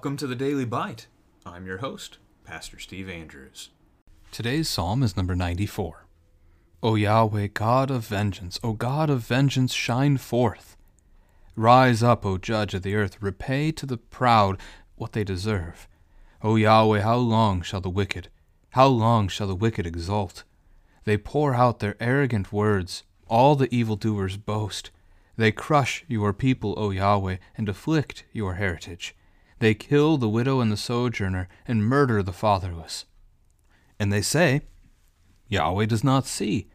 Welcome to the Daily Bite. I'm your host, Pastor Steve Andrews. Today's psalm is number 94. O Yahweh, God of vengeance, O God of vengeance, shine forth. Rise up, O Judge of the earth, repay to the proud what they deserve. O Yahweh, how long shall the wicked, how long shall the wicked exult? They pour out their arrogant words, all the evildoers boast. They crush your people, O Yahweh, and afflict your heritage. They kill the widow and the sojourner, and murder the fatherless. And they say, Yahweh does not see,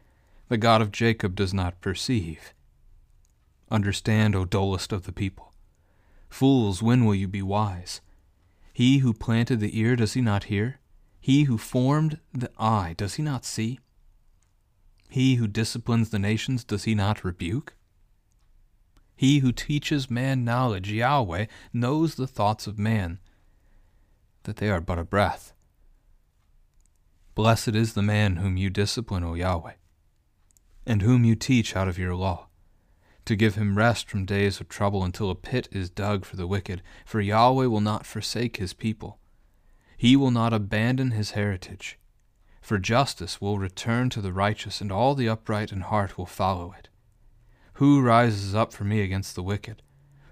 the God of Jacob does not perceive. Understand, O dullest of the people. Fools, when will you be wise? He who planted the ear, does he not hear? He who formed the eye, does he not see? He who disciplines the nations, does he not rebuke? He who teaches man knowledge, Yahweh, knows the thoughts of man, that they are but a breath. Blessed is the man whom you discipline, O Yahweh, and whom you teach out of your law, to give him rest from days of trouble until a pit is dug for the wicked, for Yahweh will not forsake his people. He will not abandon his heritage. For justice will return to the righteous, and all the upright in heart will follow it. Who rises up for me against the wicked?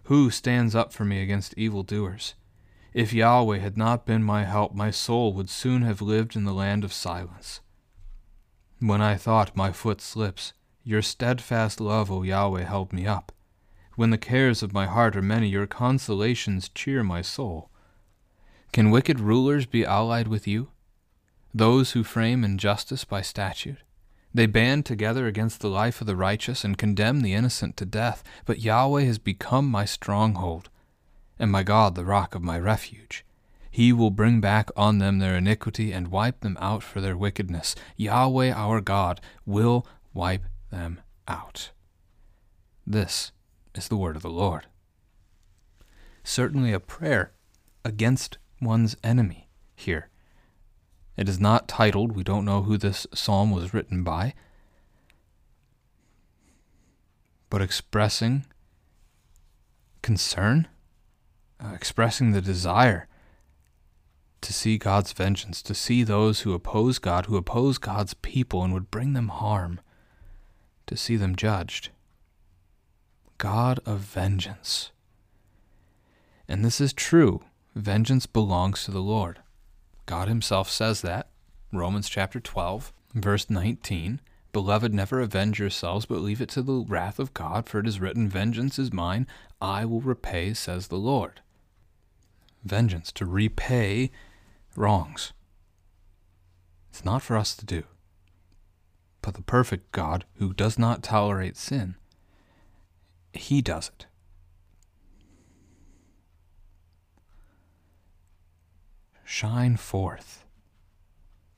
Who stands up for me against evildoers? If Yahweh had not been my help, my soul would soon have lived in the land of silence. When I thought my foot slips, your steadfast love, O Yahweh, held me up. When the cares of my heart are many, your consolations cheer my soul. Can wicked rulers be allied with you? Those who frame injustice by statute? They band together against the life of the righteous and condemn the innocent to death. But Yahweh has become my stronghold, and my God the rock of my refuge. He will bring back on them their iniquity and wipe them out for their wickedness. Yahweh our God will wipe them out. This is the word of the Lord. Certainly a prayer against one's enemy here. It is not titled. We don't know who this psalm was written by. But expressing concern, uh, expressing the desire to see God's vengeance, to see those who oppose God, who oppose God's people and would bring them harm, to see them judged. God of vengeance. And this is true. Vengeance belongs to the Lord. God Himself says that. Romans chapter 12, verse 19. Beloved, never avenge yourselves, but leave it to the wrath of God, for it is written, Vengeance is mine, I will repay, says the Lord. Vengeance, to repay wrongs. It's not for us to do. But the perfect God, who does not tolerate sin, He does it. shine forth.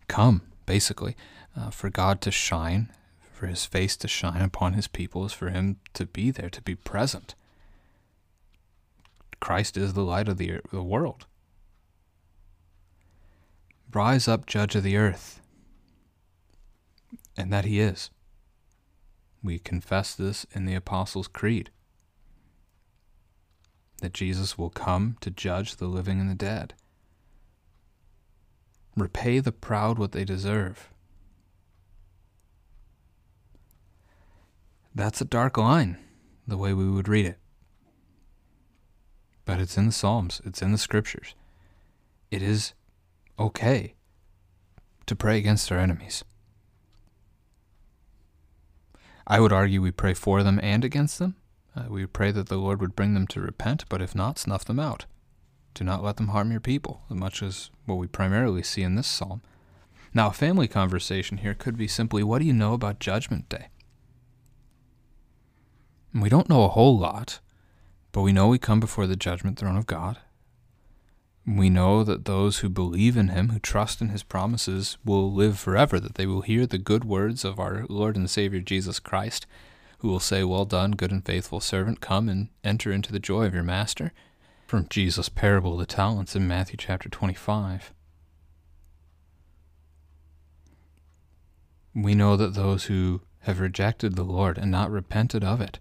Come, basically, uh, for God to shine, for his face to shine upon his people, is for him to be there, to be present. Christ is the light of the, the world. Rise up, judge of the earth. And that he is. We confess this in the Apostles' Creed that Jesus will come to judge the living and the dead. Repay the proud what they deserve. That's a dark line, the way we would read it. But it's in the Psalms, it's in the Scriptures. It is okay to pray against our enemies. I would argue we pray for them and against them. Uh, we pray that the Lord would bring them to repent, but if not, snuff them out. Do not let them harm your people, as much as what we primarily see in this psalm. Now, a family conversation here could be simply what do you know about Judgment Day? And we don't know a whole lot, but we know we come before the judgment throne of God. We know that those who believe in Him, who trust in His promises, will live forever, that they will hear the good words of our Lord and Savior Jesus Christ, who will say, Well done, good and faithful servant, come and enter into the joy of your master. From Jesus' parable of the talents in Matthew chapter 25. We know that those who have rejected the Lord and not repented of it,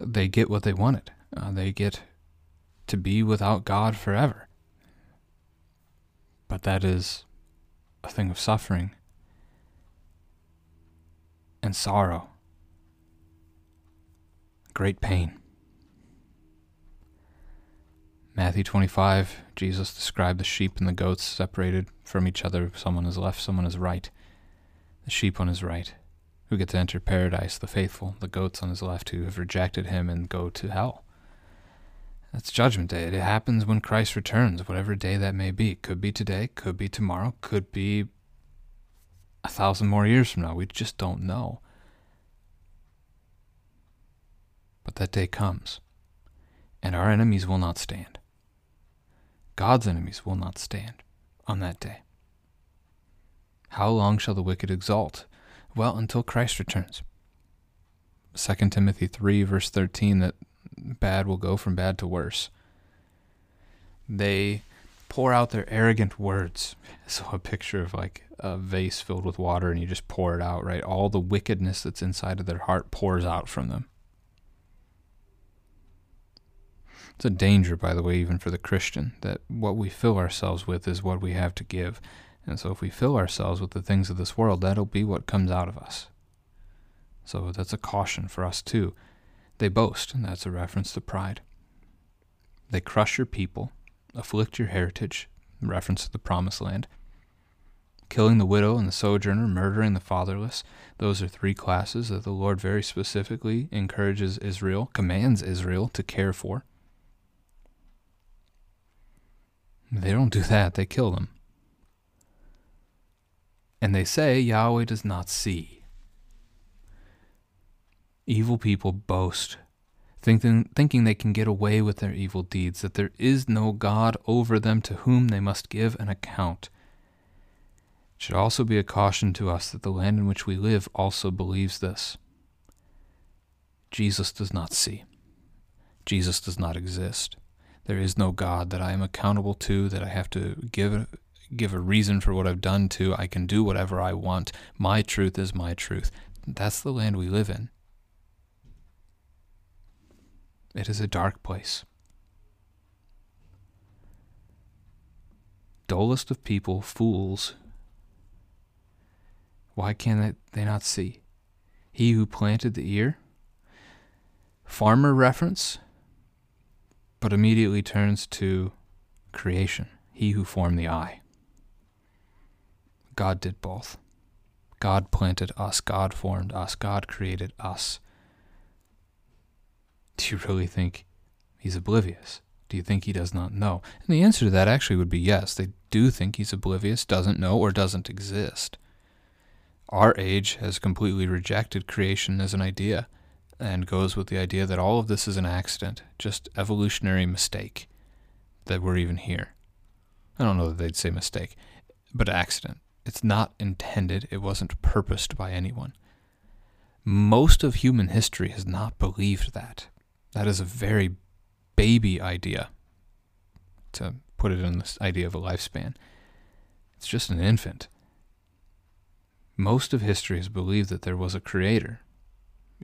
they get what they wanted. Uh, they get to be without God forever. But that is a thing of suffering and sorrow, great pain. Matthew 25, Jesus described the sheep and the goats separated from each other. Someone is left, someone is right. The sheep on his right, who get to enter paradise, the faithful, the goats on his left, who have rejected him and go to hell. That's Judgment Day. It happens when Christ returns, whatever day that may be. Could be today, could be tomorrow, could be a thousand more years from now. We just don't know. But that day comes, and our enemies will not stand. God's enemies will not stand on that day. How long shall the wicked exalt? Well, until Christ returns. 2 Timothy 3, verse 13, that bad will go from bad to worse. They pour out their arrogant words. So a picture of like a vase filled with water and you just pour it out, right? All the wickedness that's inside of their heart pours out from them. It's a danger, by the way, even for the Christian, that what we fill ourselves with is what we have to give. And so if we fill ourselves with the things of this world, that'll be what comes out of us. So that's a caution for us too. They boast, and that's a reference to pride. They crush your people, afflict your heritage, reference to the promised land. Killing the widow and the sojourner, murdering the fatherless. Those are three classes that the Lord very specifically encourages Israel, commands Israel to care for. They don't do that, they kill them. And they say Yahweh does not see. Evil people boast, thinking, thinking they can get away with their evil deeds, that there is no God over them to whom they must give an account. It should also be a caution to us that the land in which we live also believes this. Jesus does not see. Jesus does not exist. There is no God that I am accountable to, that I have to give give a reason for what I've done to. I can do whatever I want. My truth is my truth. That's the land we live in. It is a dark place. Dullest of people, fools. Why can they not see? He who planted the ear? Farmer reference, but immediately turns to creation. He who formed the eye. God did both. God planted us, God formed us, God created us. Do you really think he's oblivious? Do you think he does not know? And the answer to that actually would be yes. They do think he's oblivious, doesn't know, or doesn't exist. Our age has completely rejected creation as an idea and goes with the idea that all of this is an accident, just evolutionary mistake that we're even here. I don't know that they'd say mistake, but accident. It's not intended, it wasn't purposed by anyone. Most of human history has not believed that. That is a very baby idea, to put it in this idea of a lifespan. It's just an infant. Most of history has believed that there was a creator,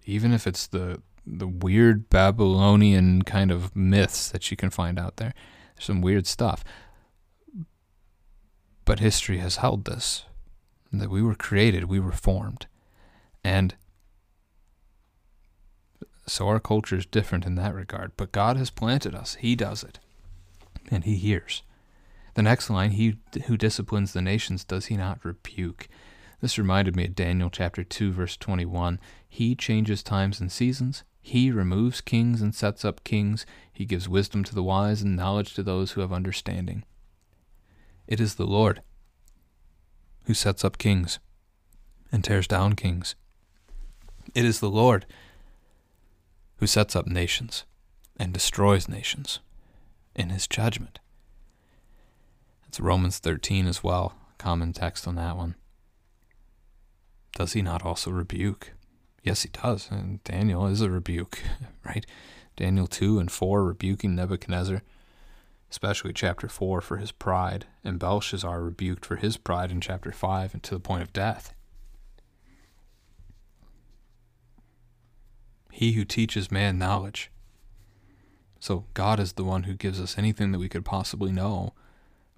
even if it's the the weird Babylonian kind of myths that you can find out there. There's some weird stuff. But history has held this that we were created, we were formed. And so our culture is different in that regard. But God has planted us, He does it, and He hears. The next line, He who disciplines the nations, does He not rebuke? This reminded me of Daniel chapter 2, verse 21. He changes times and seasons. He removes kings and sets up kings. He gives wisdom to the wise and knowledge to those who have understanding. It is the Lord who sets up kings and tears down kings. It is the Lord who sets up nations and destroys nations in his judgment. It's Romans 13 as well, common text on that one. Does he not also rebuke? Yes, he does. And Daniel is a rebuke, right? Daniel 2 and 4 rebuking Nebuchadnezzar, especially chapter 4 for his pride, and Belshazzar rebuked for his pride in chapter 5 and to the point of death. He who teaches man knowledge. So God is the one who gives us anything that we could possibly know.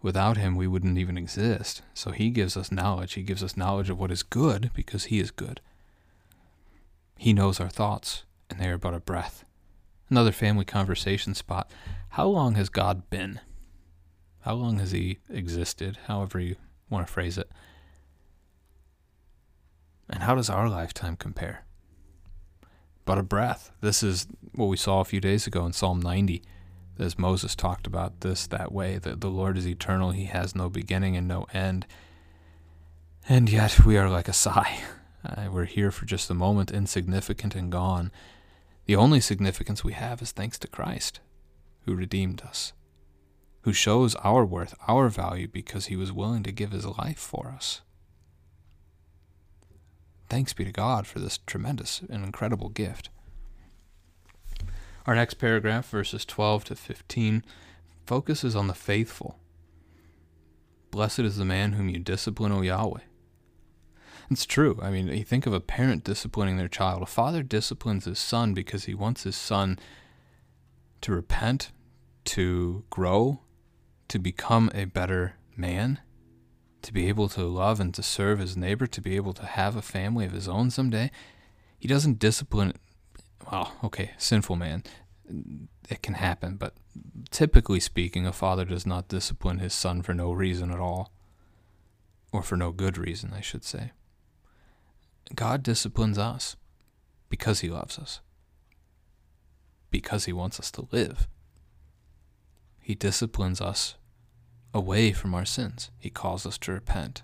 Without him, we wouldn't even exist. So he gives us knowledge. He gives us knowledge of what is good because he is good. He knows our thoughts, and they are but a breath. Another family conversation spot. How long has God been? How long has he existed? However you want to phrase it. And how does our lifetime compare? But a breath. This is what we saw a few days ago in Psalm 90 as Moses talked about this that way that the Lord is eternal, he has no beginning and no end. And yet we are like a sigh. Uh, we're here for just a moment, insignificant and gone. The only significance we have is thanks to Christ, who redeemed us, who shows our worth, our value, because he was willing to give his life for us. Thanks be to God for this tremendous and incredible gift. Our next paragraph, verses 12 to 15, focuses on the faithful. Blessed is the man whom you discipline, O Yahweh. It's true. I mean, you think of a parent disciplining their child. A father disciplines his son because he wants his son to repent, to grow, to become a better man, to be able to love and to serve his neighbor, to be able to have a family of his own someday. He doesn't discipline well, okay, sinful man, it can happen, but typically speaking, a father does not discipline his son for no reason at all, or for no good reason, I should say. God disciplines us because he loves us, because he wants us to live. He disciplines us away from our sins. He calls us to repent.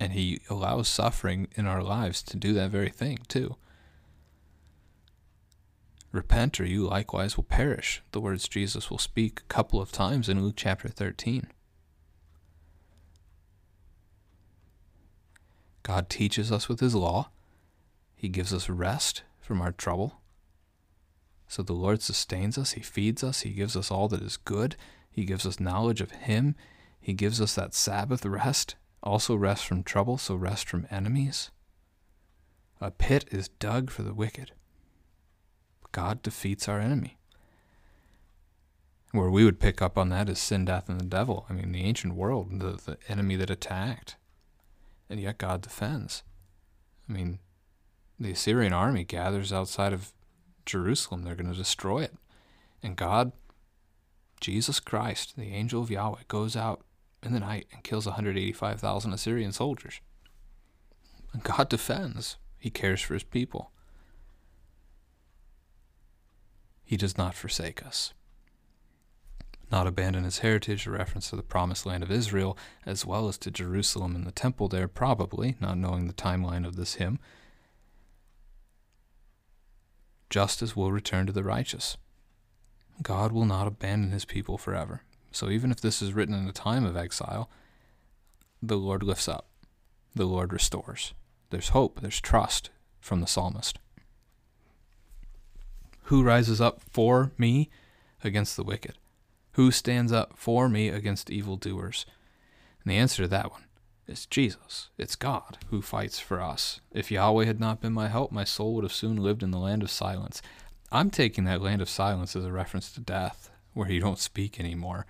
And he allows suffering in our lives to do that very thing, too. Repent, or you likewise will perish. The words Jesus will speak a couple of times in Luke chapter 13. God teaches us with His law, He gives us rest from our trouble. So the Lord sustains us, He feeds us, He gives us all that is good, He gives us knowledge of Him, He gives us that Sabbath rest, also rest from trouble, so rest from enemies. A pit is dug for the wicked. God defeats our enemy. Where we would pick up on that is sin, death, and the devil. I mean, the ancient world, the, the enemy that attacked. And yet God defends. I mean, the Assyrian army gathers outside of Jerusalem. They're going to destroy it. And God, Jesus Christ, the angel of Yahweh, goes out in the night and kills 185,000 Assyrian soldiers. And God defends. He cares for his people. He does not forsake us. Not abandon his heritage, a reference to the promised land of Israel, as well as to Jerusalem and the temple there, probably, not knowing the timeline of this hymn. Justice will return to the righteous. God will not abandon his people forever. So even if this is written in a time of exile, the Lord lifts up, the Lord restores. There's hope, there's trust from the psalmist. Who rises up for me against the wicked? Who stands up for me against evildoers? And the answer to that one is Jesus. It's God who fights for us. If Yahweh had not been my help, my soul would have soon lived in the land of silence. I'm taking that land of silence as a reference to death, where you don't speak anymore.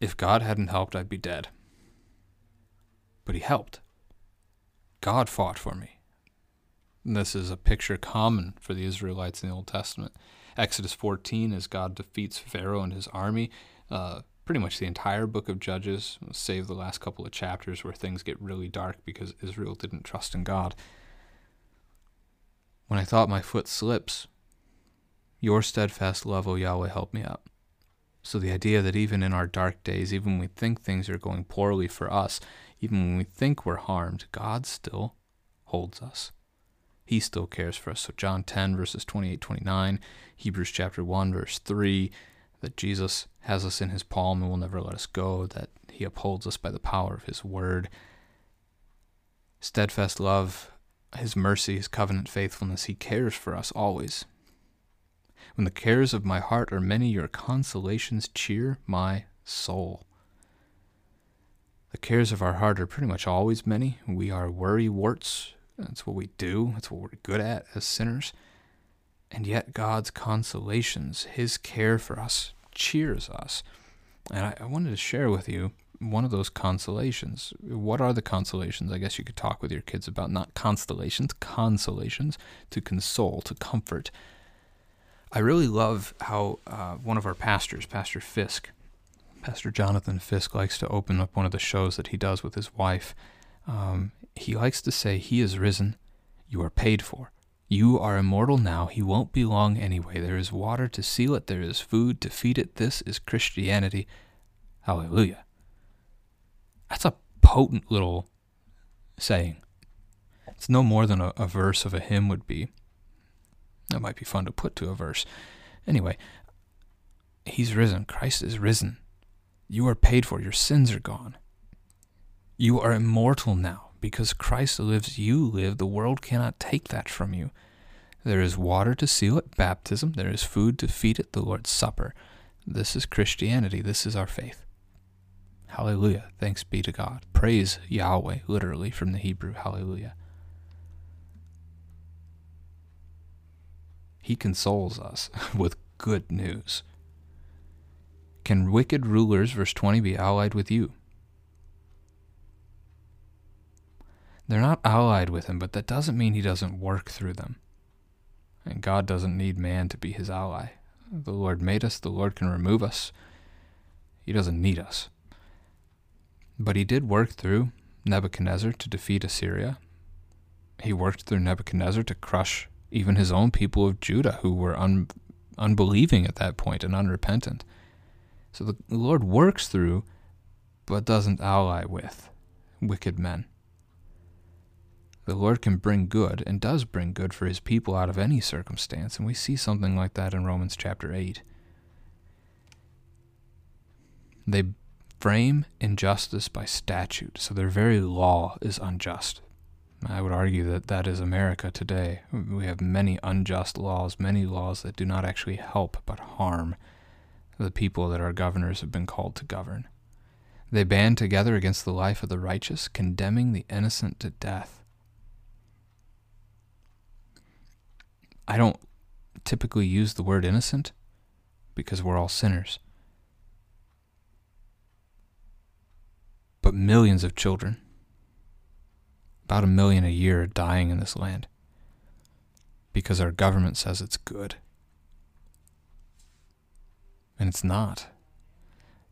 If God hadn't helped, I'd be dead. But He helped. God fought for me. And This is a picture common for the Israelites in the Old Testament. Exodus 14, as God defeats Pharaoh and his army, uh, pretty much the entire book of Judges, save the last couple of chapters where things get really dark because Israel didn't trust in God. When I thought my foot slips, your steadfast love, O Yahweh, help me up. So the idea that even in our dark days, even when we think things are going poorly for us, even when we think we're harmed, God still holds us he still cares for us. So John 10 verses 28 29, Hebrews chapter 1 verse 3, that Jesus has us in his palm and will never let us go, that he upholds us by the power of his word. Steadfast love, His mercy, His covenant faithfulness, He cares for us always. When the cares of my heart are many, your consolations cheer my soul. The cares of our heart are pretty much always many. We are worry warts. That's what we do, that's what we're good at as sinners. And yet, God's consolations, His care for us, cheers us. And I, I wanted to share with you one of those consolations. What are the consolations? I guess you could talk with your kids about not constellations, consolations, to console, to comfort. I really love how uh, one of our pastors, Pastor Fisk, Pastor Jonathan Fisk, likes to open up one of the shows that he does with his wife. Um, he likes to say, He is risen, you are paid for. You are immortal now. He won't be long anyway. There is water to seal it, there is food to feed it. This is Christianity. Hallelujah. That's a potent little saying. It's no more than a, a verse of a hymn would be. That might be fun to put to a verse. Anyway, He's risen. Christ is risen. You are paid for. Your sins are gone. You are immortal now. Because Christ lives, you live. The world cannot take that from you. There is water to seal it, baptism. There is food to feed it, the Lord's Supper. This is Christianity. This is our faith. Hallelujah. Thanks be to God. Praise Yahweh, literally from the Hebrew. Hallelujah. He consoles us with good news. Can wicked rulers, verse 20, be allied with you? They're not allied with him, but that doesn't mean he doesn't work through them. And God doesn't need man to be his ally. The Lord made us, the Lord can remove us. He doesn't need us. But he did work through Nebuchadnezzar to defeat Assyria. He worked through Nebuchadnezzar to crush even his own people of Judah who were un- unbelieving at that point and unrepentant. So the Lord works through, but doesn't ally with wicked men. The Lord can bring good and does bring good for his people out of any circumstance, and we see something like that in Romans chapter 8. They frame injustice by statute, so their very law is unjust. I would argue that that is America today. We have many unjust laws, many laws that do not actually help but harm the people that our governors have been called to govern. They band together against the life of the righteous, condemning the innocent to death. I don't typically use the word innocent because we're all sinners. But millions of children, about a million a year, dying in this land because our government says it's good. And it's not.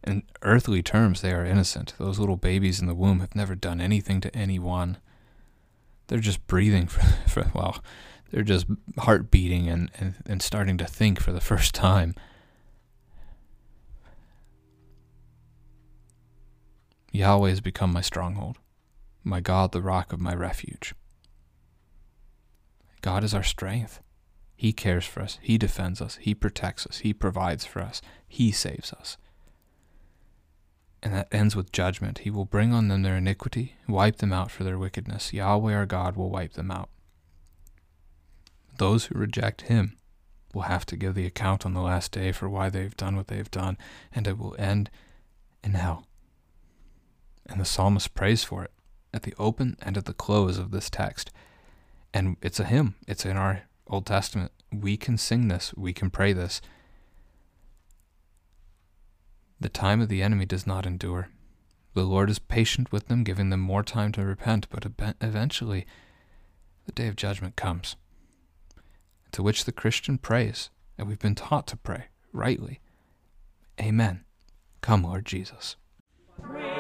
In earthly terms, they are innocent. Those little babies in the womb have never done anything to anyone. They're just breathing for, for well, they're just heart beating and, and, and starting to think for the first time. Yahweh has become my stronghold, my God, the rock of my refuge. God is our strength. He cares for us. He defends us. He protects us. He provides for us. He saves us. And that ends with judgment. He will bring on them their iniquity, wipe them out for their wickedness. Yahweh our God will wipe them out. Those who reject him will have to give the account on the last day for why they've done what they've done, and it will end in hell. And the psalmist prays for it at the open and at the close of this text. And it's a hymn, it's in our Old Testament. We can sing this, we can pray this. The time of the enemy does not endure. The Lord is patient with them, giving them more time to repent, but eventually the day of judgment comes to which the Christian prays, and we've been taught to pray rightly. Amen. Come, Lord Jesus. Praise